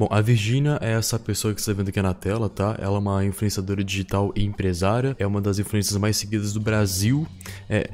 Bom, a Virginia é essa pessoa que você está vendo aqui na tela, tá? Ela é uma influenciadora digital e empresária, é uma das influências mais seguidas do Brasil, é,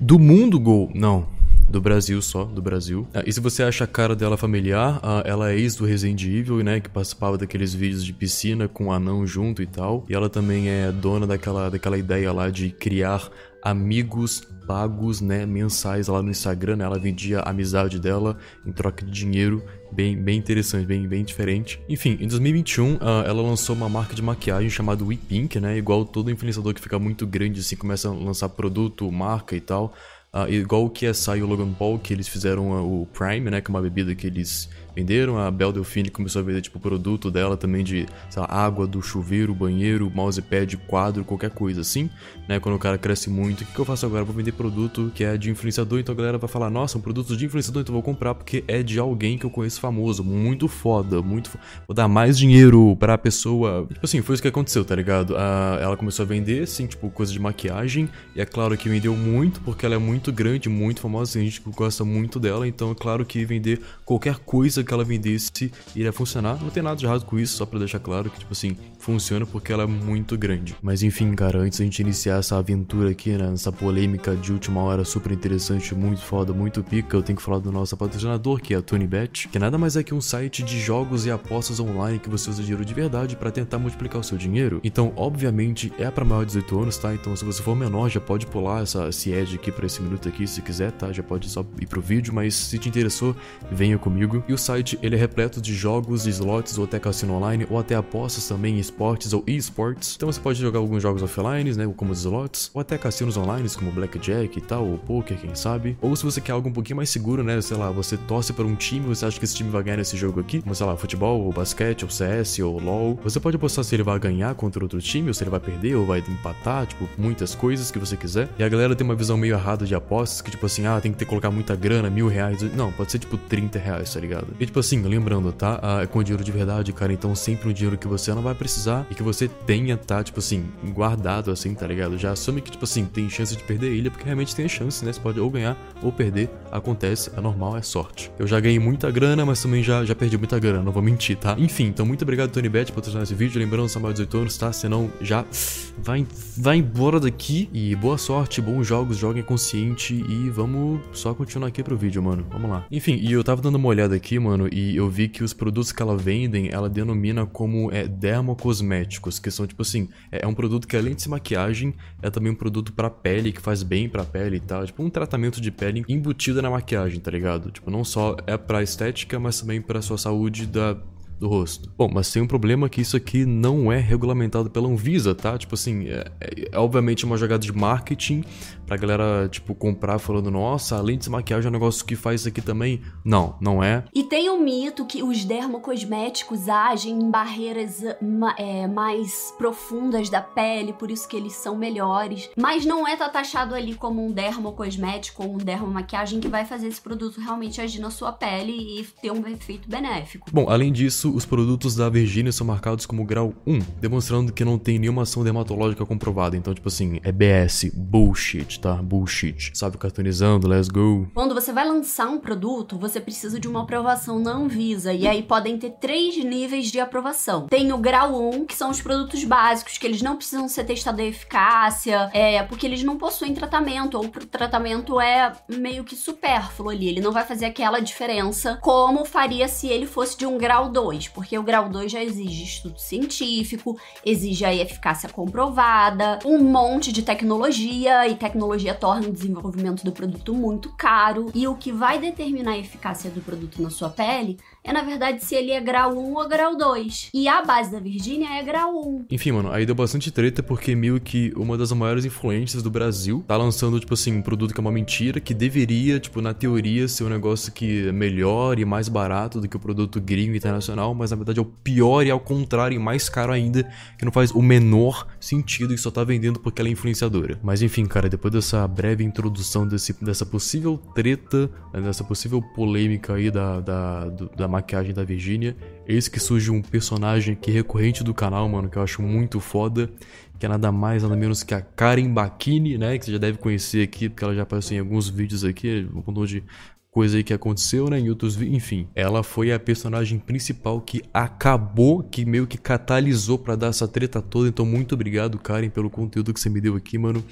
do mundo, Gol, não, do Brasil só, do Brasil. Ah, e se você acha a cara dela familiar, ah, ela é ex do Resident Evil, né, que participava daqueles vídeos de piscina com o anão junto e tal. E ela também é dona daquela, daquela ideia lá de criar amigos pagos, né, mensais lá no Instagram, né? Ela vendia a amizade dela em troca de dinheiro, bem, bem interessante, bem, bem diferente. Enfim, em 2021, uh, ah, ela lançou uma marca de maquiagem chamada WePink, né? Igual todo influenciador que fica muito grande, assim, começa a lançar produto, marca e tal. Uh, igual o KSI e o Logan Paul, que eles fizeram uh, o Prime, né? Que é uma bebida que eles venderam. A Belle Delphine começou a vender tipo produto dela também de lá, água do chuveiro, banheiro, mousepad, quadro, qualquer coisa assim, né? Quando o cara cresce muito, o que, que eu faço agora? Vou vender produto que é de influenciador, então a galera vai falar: "Nossa, um produto de influenciador, então vou comprar porque é de alguém que eu conheço famoso, muito foda, muito fo... vou dar mais dinheiro para a pessoa". Tipo assim, foi isso que aconteceu, tá ligado? A, ela começou a vender assim, tipo, coisa de maquiagem, e é claro que vendeu muito porque ela é muito grande, muito famosa, a gente gosta muito dela, então é claro que vender qualquer coisa que ela vendesse iria funcionar. Não tem nada de errado com isso, só pra deixar claro que, tipo assim, funciona porque ela é muito grande. Mas enfim, cara, antes da gente iniciar essa aventura aqui, né, essa polêmica de última hora super interessante, muito foda, muito pica, eu tenho que falar do nosso patrocinador, que é a TonyBet, que nada mais é que um site de jogos e apostas online que você usa dinheiro de verdade para tentar multiplicar o seu dinheiro. Então, obviamente, é para maior de 18 anos, tá? Então, se você for menor, já pode pular essa, edge aqui para esse minuto aqui, se quiser, tá? Já pode só ir pro vídeo, mas se te interessou, venha comigo. E o site ele é repleto de jogos, slots ou até cassino online, ou até apostas também em esportes ou esports. Então você pode jogar alguns jogos offline, né, como os slots, ou até cassinos online como Blackjack e tal, ou Poker, quem sabe. Ou se você quer algo um pouquinho mais seguro, né, sei lá, você torce para um time, você acha que esse time vai ganhar nesse jogo aqui, como sei lá, futebol, ou basquete, ou CS, ou LoL. Você pode apostar se ele vai ganhar contra outro time, ou se ele vai perder, ou vai empatar, tipo, muitas coisas que você quiser. E a galera tem uma visão meio errada de apostas, que tipo assim, ah, tem que ter que colocar muita grana, mil reais. Não, pode ser tipo 30 reais, tá ligado? E tipo assim, lembrando, tá? Ah, é com dinheiro de verdade, cara. Então sempre um dinheiro que você não vai precisar e que você tenha, tá? Tipo assim, guardado assim, tá ligado? Já assume que, tipo assim, tem chance de perder ilha, porque realmente tem a chance, né? Você pode ou ganhar ou perder. Acontece, é normal, é sorte. Eu já ganhei muita grana, mas também já, já perdi muita grana, não vou mentir, tá? Enfim, então muito obrigado, Tony Bet, por trazer esse vídeo. Lembrando, são mais 18 anos, tá? Senão já vai, vai embora daqui. E boa sorte, bons jogos, joguem consciente e vamos só continuar aqui pro vídeo, mano. Vamos lá. Enfim, e eu tava dando uma olhada aqui, mano, e eu vi que os produtos que ela vendem, ela denomina como é, dermocosméticos, que são tipo assim, é, é um produto que além de ser maquiagem, é também um produto pra pele, que faz bem pra pele e tal. Tipo um tratamento de pele embutido na maquiagem, tá ligado? Tipo, não só é pra estética, mas também pra sua saúde da do rosto. Bom, mas tem um problema que isso aqui não é regulamentado pela Anvisa, tá? Tipo assim, é, é, é obviamente uma jogada de marketing pra galera, tipo, comprar falando, nossa, além de maquiagem é um negócio que faz isso aqui também. Não, não é. E tem o um mito que os dermocosméticos agem em barreiras é, mais profundas da pele, por isso que eles são melhores. Mas não é taxado ali como um dermocosmético ou um dermomaquiagem que vai fazer esse produto realmente agir na sua pele e ter um efeito benéfico. Bom, além disso, os produtos da Virginia são marcados como grau 1, demonstrando que não tem nenhuma ação dermatológica comprovada. Então, tipo assim, é BS, bullshit tá? Bullshit. Sabe, cartonizando, let's go. Quando você vai lançar um produto, você precisa de uma aprovação na Anvisa. E aí podem ter três níveis de aprovação. Tem o grau 1, que são os produtos básicos, que eles não precisam ser testados a eficácia, é, porque eles não possuem tratamento, ou o tratamento é meio que supérfluo ali. Ele não vai fazer aquela diferença como faria se ele fosse de um grau 2, porque o grau 2 já exige estudo científico, exige a eficácia comprovada, um monte de tecnologia e tecnologia tecnologia torna o desenvolvimento do produto muito caro e o que vai determinar a eficácia do produto na sua pele é, na verdade, se ele é grau 1 ou grau 2. E a base da Virgínia é grau 1. Enfim, mano, aí deu bastante treta porque meio que uma das maiores influências do Brasil tá lançando, tipo assim, um produto que é uma mentira, que deveria, tipo, na teoria, ser um negócio que é melhor e mais barato do que o produto gringo internacional, mas na verdade é o pior e ao contrário e mais caro ainda, que não faz o menor sentido e só tá vendendo porque ela é influenciadora. Mas enfim, cara, depois dessa breve introdução desse, dessa possível treta, dessa possível polêmica aí da, da, da maquiagem da Virginia. Eis que surge um personagem aqui recorrente do canal, mano, que eu acho muito foda. Que é nada mais, nada menos que a Karen Bakini, né? Que você já deve conhecer aqui, porque ela já apareceu em alguns vídeos aqui. Um montão de coisa aí que aconteceu, né? Em outros enfim. Ela foi a personagem principal que acabou, que meio que catalisou para dar essa treta toda. Então, muito obrigado, Karen, pelo conteúdo que você me deu aqui, mano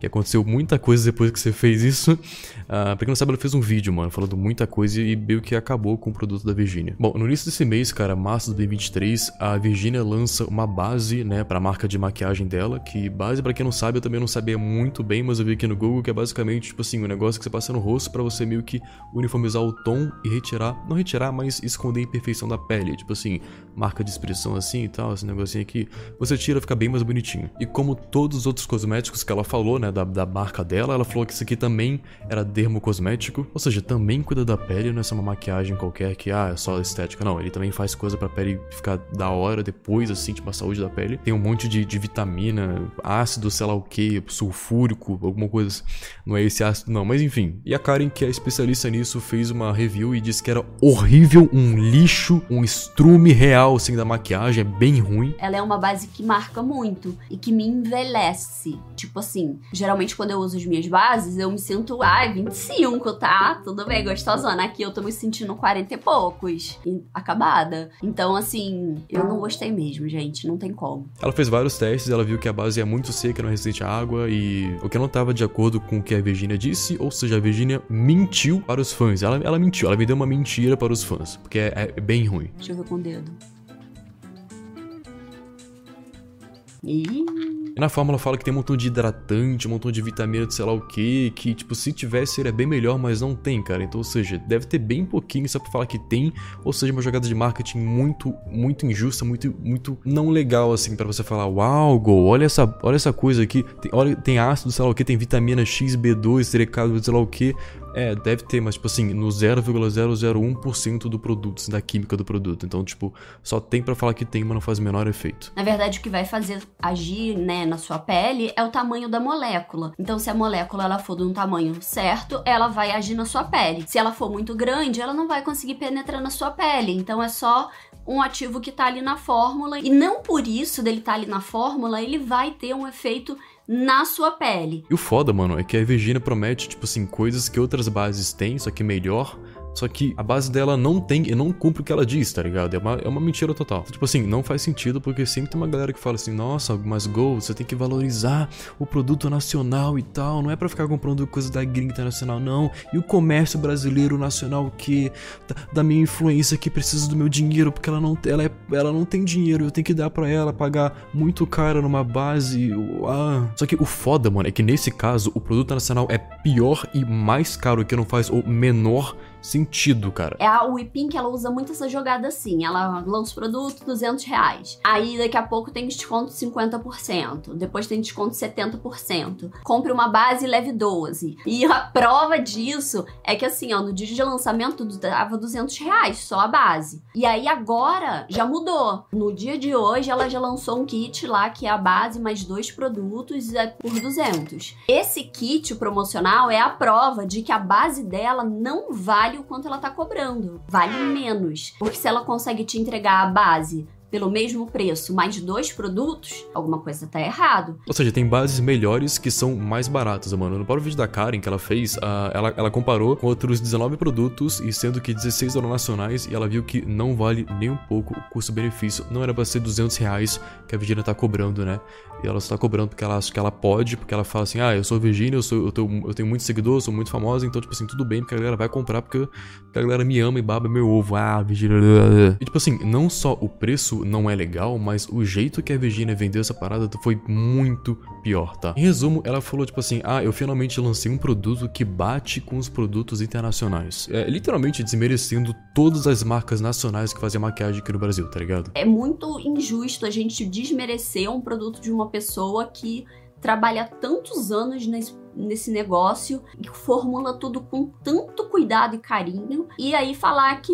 que aconteceu muita coisa depois que você fez isso. Uh, pra quem não sabe, ela fez um vídeo, mano, falando muita coisa e meio que acabou com o produto da Virginia. Bom, no início desse mês, cara, março de 2023, a Virginia lança uma base, né, pra marca de maquiagem dela, que base, para quem não sabe, eu também não sabia muito bem, mas eu vi aqui no Google que é basicamente, tipo assim, um negócio que você passa no rosto para você meio que uniformizar o tom e retirar, não retirar, mas esconder a imperfeição da pele. Tipo assim, marca de expressão assim e tal, esse negocinho aqui. Você tira, fica bem mais bonitinho. E como todos os outros cosméticos que ela falou, né, da, da marca dela, ela falou que isso aqui também era dermocosmético, ou seja, também cuida da pele, não é só uma maquiagem qualquer que, ah, é só estética, não, ele também faz coisa pra pele ficar da hora depois, assim, tipo a saúde da pele. Tem um monte de, de vitamina, ácido, sei lá o que, sulfúrico, alguma coisa assim. Não é esse ácido, não, mas enfim. E a Karen, que é especialista nisso, fez uma review e disse que era horrível, um lixo, um estrume real, assim, da maquiagem, é bem ruim. Ela é uma base que marca muito e que me envelhece. Tipo assim, geralmente quando eu uso as minhas bases, eu me sinto, ai, 25, tá? Tudo bem, gostosona. Aqui eu tô me sentindo 40 e poucos, acabada. Então, assim, eu não gostei mesmo, gente, não tem como. Ela fez vários testes, ela viu que a base é muito seca, não é resistente à água e o que não tava de acordo com o que a Virginia disse, ou seja, a Virginia mentiu para os fãs. Ela, ela mentiu, ela me deu uma mentira para os fãs, porque é, é bem ruim. Deixa eu ver com o dedo. Ih. E na fórmula fala que tem um montão de hidratante, um montão de vitamina de sei lá o que, que, tipo, se tivesse seria bem melhor, mas não tem, cara. Então, ou seja, deve ter bem pouquinho só pra falar que tem, ou seja, uma jogada de marketing muito, muito injusta, muito, muito não legal, assim, para você falar, uau, Go, olha essa, olha essa coisa aqui, tem, olha, tem ácido, sei lá o que, tem vitamina X, B2, trecado, sei lá o que, é, deve ter, mas tipo assim, no 0,001% do produto, da química do produto. Então, tipo, só tem para falar que tem, mas não faz o menor efeito. Na verdade, o que vai fazer agir, né, na sua pele é o tamanho da molécula. Então, se a molécula ela for de um tamanho certo, ela vai agir na sua pele. Se ela for muito grande, ela não vai conseguir penetrar na sua pele. Então, é só um ativo que tá ali na fórmula e não por isso dele estar tá ali na fórmula, ele vai ter um efeito na sua pele. E o foda, mano, é que a Virginia promete, tipo assim, coisas que outras bases têm, só que melhor, só que a base dela não tem e não cumpre o que ela diz, tá ligado? É uma, é uma mentira total. Tipo assim, não faz sentido porque sempre tem uma galera que fala assim: nossa, mas Go, você tem que valorizar o produto nacional e tal. Não é para ficar comprando coisa da gringa internacional, não. E o comércio brasileiro nacional que da, da, minha influência que precisa do meu dinheiro porque ela não, ela, é, ela não tem dinheiro. Eu tenho que dar para ela pagar muito caro numa base. Ah. Só que o foda, mano, é que nesse caso o produto nacional é pior e mais caro que não faz o menor sentido, cara. É a Whipping que ela usa muito essa jogada assim. Ela lança o produto 200 reais. Aí daqui a pouco tem desconto 50%. Depois tem desconto 70%. Compre uma base e leve 12. E a prova disso é que assim, ó, no dia de lançamento dava 200 reais só a base. E aí agora já mudou. No dia de hoje ela já lançou um kit lá que é a base mais dois produtos é por 200. Esse kit promocional é a prova de que a base dela não vale vale o quanto ela tá cobrando. Vale menos. Porque se ela consegue te entregar a base pelo mesmo preço, mais dois produtos, alguma coisa tá errado. Ou seja, tem bases melhores que são mais baratas, mano. No próprio vídeo da Karen que ela fez, uh, ela, ela comparou com outros 19 produtos e sendo que 16 eram nacionais e ela viu que não vale nem um pouco o custo-benefício. Não era pra ser 200 reais que a Virginia tá cobrando, né? E ela só tá cobrando porque ela acha que ela pode, porque ela fala assim, ah, eu sou Virginia, eu, sou, eu, tô, eu tenho muitos seguidores, sou muito famosa, então, tipo assim, tudo bem, porque a galera vai comprar, porque a galera me ama e baba meu ovo. Ah, Virginia... E, tipo assim, não só o preço não é legal, mas o jeito que a Virginia vendeu essa parada foi muito pior, tá? Em resumo, ela falou, tipo assim, ah, eu finalmente lancei um produto que bate com os produtos internacionais. É, literalmente desmerecendo todas as marcas nacionais que fazem maquiagem aqui no Brasil, tá ligado? É muito injusto a gente desmerecer um produto de uma pessoa que trabalha tantos anos nesse, nesse negócio e formula tudo com tanto cuidado e carinho e aí falar que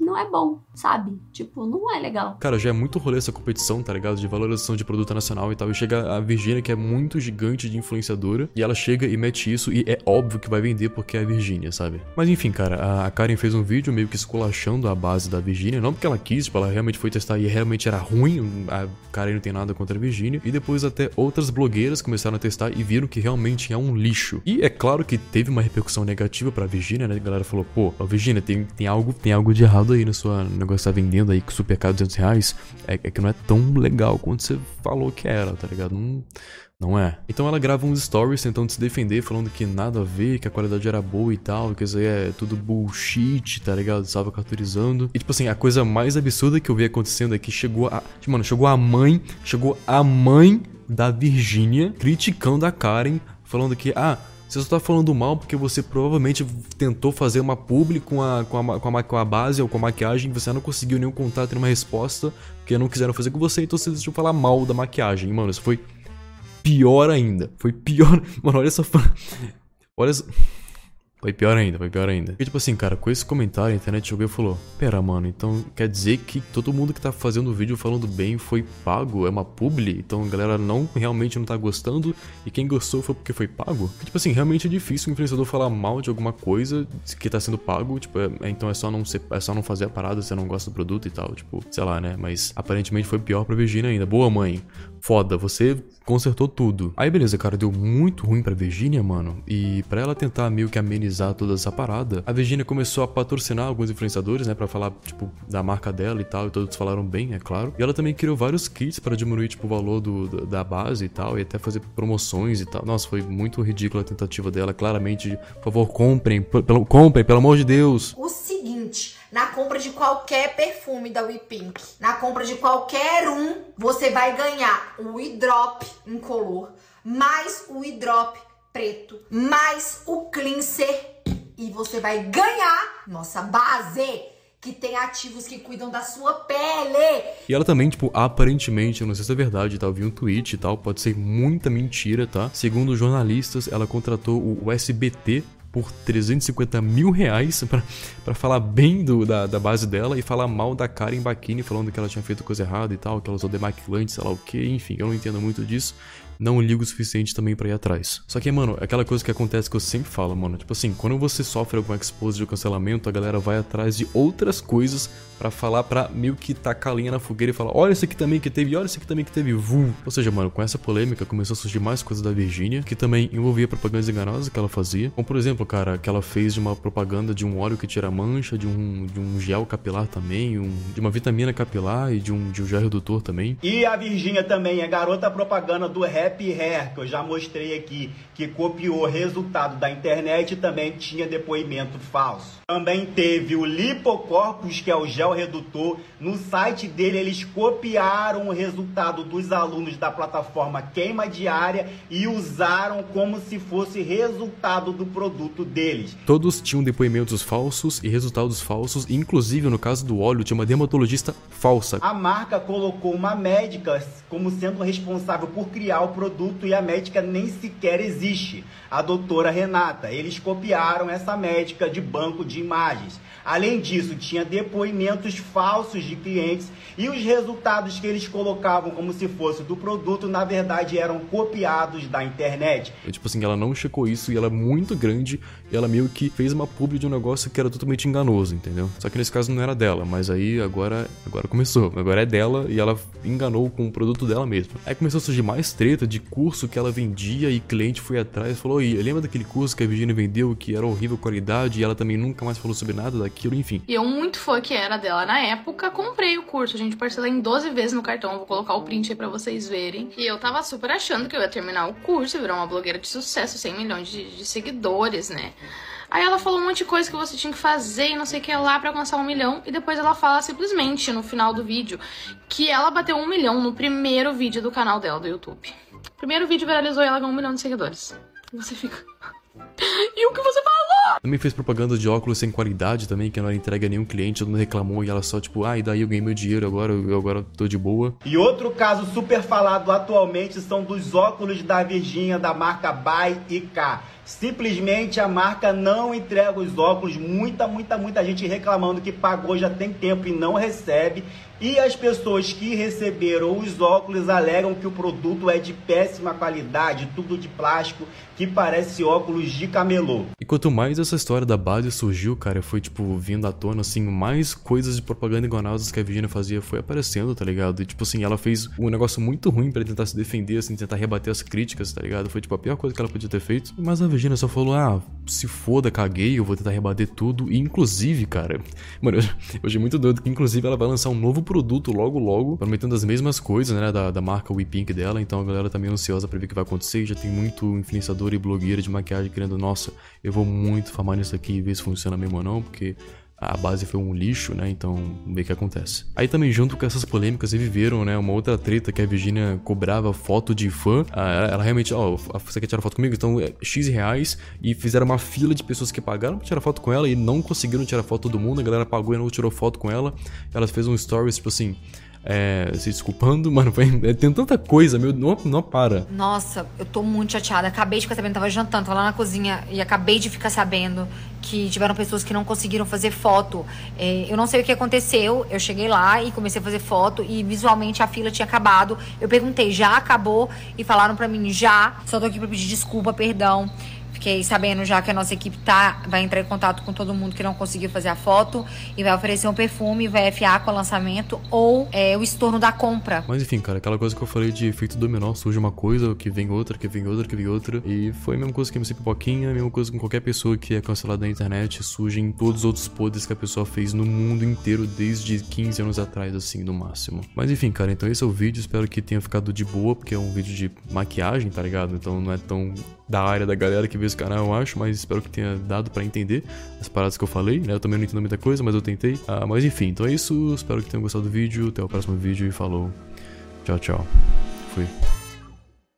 não é bom, sabe? Tipo, não é legal. Cara, já é muito rolê essa competição, tá ligado? De valorização de produto nacional e tal. E chega a Virgínia, que é muito gigante de influenciadora, e ela chega e mete isso, e é óbvio que vai vender porque é a Virgínia, sabe? Mas enfim, cara, a Karen fez um vídeo meio que esculachando a base da Virgínia, não porque ela quis, tipo, ela realmente foi testar e realmente era ruim, a Karen não tem nada contra a Virgínia. E depois até outras blogueiras começaram a testar e viram que realmente é um lixo. E é claro que teve uma repercussão negativa pra Virgínia, né? A galera falou, pô, Virgínia, tem, tem, algo, tem algo de errado aí no seu negócio tá vendendo aí, que super caro 200 reais, é, é, que não é tão legal quanto você falou que era, tá ligado? Não, não é. Então ela grava uns stories tentando se defender, falando que nada a ver, que a qualidade era boa e tal, que isso aí é tudo bullshit, tá ligado? Estava carturizando. E tipo assim, a coisa mais absurda que eu vi acontecendo é que chegou a. Mano, chegou a mãe, chegou a mãe da Virgínia criticando a Karen, falando que, ah, você só tá falando mal porque você provavelmente tentou fazer uma publi com a, com a, com a, com a base ou com a maquiagem, você não conseguiu nenhum contato, nenhuma resposta, porque não quiseram fazer com você, então você decidiu falar mal da maquiagem. Mano, isso foi pior ainda. Foi pior. Mano, olha essa. Olha essa. Foi pior ainda, foi pior ainda. E tipo assim, cara, com esse comentário, a internet chegou e falou: Pera, mano, então quer dizer que todo mundo que tá fazendo o vídeo falando bem foi pago? É uma publi? Então a galera não realmente não tá gostando e quem gostou foi porque foi pago? Tipo assim, realmente é difícil o influenciador falar mal de alguma coisa que tá sendo pago. Tipo, é, é, então é só, não ser, é só não fazer a parada se você não gosta do produto e tal. Tipo, sei lá, né? Mas aparentemente foi pior pra Virginia ainda. Boa mãe. Foda, você consertou tudo. Aí beleza, cara, deu muito ruim pra Virginia, mano. E para ela tentar meio que amenizar toda essa parada, a Virginia começou a patrocinar alguns influenciadores, né, para falar, tipo, da marca dela e tal, e todos falaram bem, é claro. E ela também criou vários kits para diminuir, tipo, o valor do, da base e tal, e até fazer promoções e tal. Nossa, foi muito ridícula a tentativa dela, claramente. Por favor, comprem, pelo, comprem, pelo amor de Deus. O seguinte, na compra de qualquer perfume da We Pink, na compra de qualquer um, você vai ganhar o e-drop incolor, mais o e-drop preto, mais o cleanser e você vai ganhar nossa base que tem ativos que cuidam da sua pele. E ela também, tipo, aparentemente, eu não sei se é verdade, tá? Eu vi um tweet e tal, pode ser muita mentira, tá? Segundo jornalistas, ela contratou o SBT por 350 mil reais para falar bem do, da, da base dela e falar mal da Karen Bakini, falando que ela tinha feito coisa errada e tal, que ela usou demaquilante, sei lá o que, enfim, eu não entendo muito disso não ligo o suficiente também para ir atrás. Só que, mano, aquela coisa que acontece que eu sempre falo, mano. Tipo assim, quando você sofre algum expose de cancelamento, a galera vai atrás de outras coisas para falar pra meio que tacar a linha na fogueira e falar: olha esse aqui também que teve, olha esse aqui também que teve, vum. Ou seja, mano, com essa polêmica começou a surgir mais coisas da Virgínia, que também envolvia propagandas enganosas que ela fazia. Como, por exemplo, cara, que ela fez de uma propaganda de um óleo que tira mancha, de um, de um gel capilar também, um, de uma vitamina capilar e de um, de um gel redutor também. E a Virgínia também é garota propaganda do Happy Hair, que eu já mostrei aqui, que copiou resultado da internet também tinha depoimento falso. Também teve o Lipocorpus, que é o gel redutor. No site dele, eles copiaram o resultado dos alunos da plataforma Queima Diária e usaram como se fosse resultado do produto deles. Todos tinham depoimentos falsos e resultados falsos, inclusive no caso do óleo, tinha uma dermatologista falsa. A marca colocou uma médica como sendo responsável por criar o produto e a médica nem sequer existe, a doutora Renata. Eles copiaram essa médica de banco de imagens. Além disso, tinha depoimentos falsos de clientes e os resultados que eles colocavam como se fosse do produto, na verdade, eram copiados da internet. É, tipo assim, ela não checou isso e ela é muito grande e ela meio que fez uma publi de um negócio que era totalmente enganoso, entendeu? Só que nesse caso não era dela, mas aí agora, agora começou. Agora é dela e ela enganou com o produto dela mesma. Aí começou a surgir mais treta de curso que ela vendia e cliente foi atrás e falou: e lembra daquele curso que a Virginia vendeu que era horrível qualidade e ela também nunca mais falou sobre nada daquilo, enfim. E eu, muito fã que era dela na época, comprei o curso. A gente parcelou em 12 vezes no cartão. Vou colocar o print aí pra vocês verem. E eu tava super achando que eu ia terminar o curso e virar uma blogueira de sucesso, 100 milhões de, de seguidores, né? Aí ela falou um monte de coisa que você tinha que fazer e não sei o que lá para alcançar um milhão. E depois ela fala simplesmente no final do vídeo que ela bateu um milhão no primeiro vídeo do canal dela do YouTube. Primeiro vídeo viralizou e ela ganhou um milhão de seguidores. E você fica. E o que você falou? Também fez propaganda de óculos sem qualidade também, que não era entregue a nenhum cliente, todo mundo reclamou e ela só tipo, ah, e daí eu ganhei meu dinheiro, agora eu agora tô de boa. E outro caso super falado atualmente são dos óculos da Virgínia da marca Buy e K. Simplesmente a marca não entrega os óculos, muita, muita, muita gente reclamando que pagou já tem tempo e não recebe. E as pessoas que receberam os óculos alegam que o produto é de péssima qualidade, tudo de plástico, que parece óculos de camelô. E quanto mais essa história da base surgiu, cara, foi tipo vindo à tona, assim, mais coisas de propaganda enganadas que a Virginia fazia foi aparecendo, tá ligado? E tipo assim, ela fez um negócio muito ruim para tentar se defender, assim, tentar rebater as críticas, tá ligado? Foi tipo a pior coisa que ela podia ter feito. Mas a Virginia só falou, ah, se foda, caguei, eu vou tentar rebater tudo. E inclusive, cara, mano, eu achei muito doido que inclusive ela vai lançar um novo produto logo logo, prometendo as mesmas coisas, né, da, da marca WePink dela, então a galera tá meio ansiosa pra ver o que vai acontecer, já tem muito influenciador e blogueira de maquiagem querendo, nossa, eu vou muito farmar nisso aqui e ver se funciona mesmo ou não, porque a base foi um lixo, né? Então, ver o que acontece. Aí também, junto com essas polêmicas, viveram, né? Uma outra treta que a Virginia cobrava foto de fã. Ah, ela realmente, ó, você quer tirar foto comigo? Então, é X reais. E fizeram uma fila de pessoas que pagaram pra tirar foto com ela e não conseguiram tirar foto todo mundo. A galera pagou e não tirou foto com ela. Ela fez um stories, tipo assim é, se desculpando, mano. Foi, é, tem tanta coisa, meu, não, não para. Nossa, eu tô muito chateada. Acabei de ficar sabendo, tava jantando, tava lá na cozinha e acabei de ficar sabendo que tiveram pessoas que não conseguiram fazer foto. É, eu não sei o que aconteceu. Eu cheguei lá e comecei a fazer foto e visualmente a fila tinha acabado. Eu perguntei, já acabou? E falaram para mim, já. Só tô aqui pra pedir desculpa, perdão. Fiquei sabendo já que a nossa equipe tá, vai entrar em contato com todo mundo que não conseguiu fazer a foto e vai oferecer um perfume, vai FA com o lançamento ou é, o estorno da compra. Mas enfim, cara, aquela coisa que eu falei de efeito dominó, surge uma coisa, que vem outra, que vem outra, que vem outra. E foi a mesma coisa que MC Pipoquinha, a mesma coisa com qualquer pessoa que é cancelada na internet, surgem todos os outros podres que a pessoa fez no mundo inteiro desde 15 anos atrás, assim, no máximo. Mas enfim, cara, então esse é o vídeo, espero que tenha ficado de boa, porque é um vídeo de maquiagem, tá ligado? Então não é tão da área da galera que vê canal, eu acho, mas espero que tenha dado para entender as paradas que eu falei, né? Eu também não entendo muita coisa, mas eu tentei. Ah, mas enfim, então é isso. Espero que tenham gostado do vídeo. Até o próximo vídeo e falou. Tchau, tchau. Fui.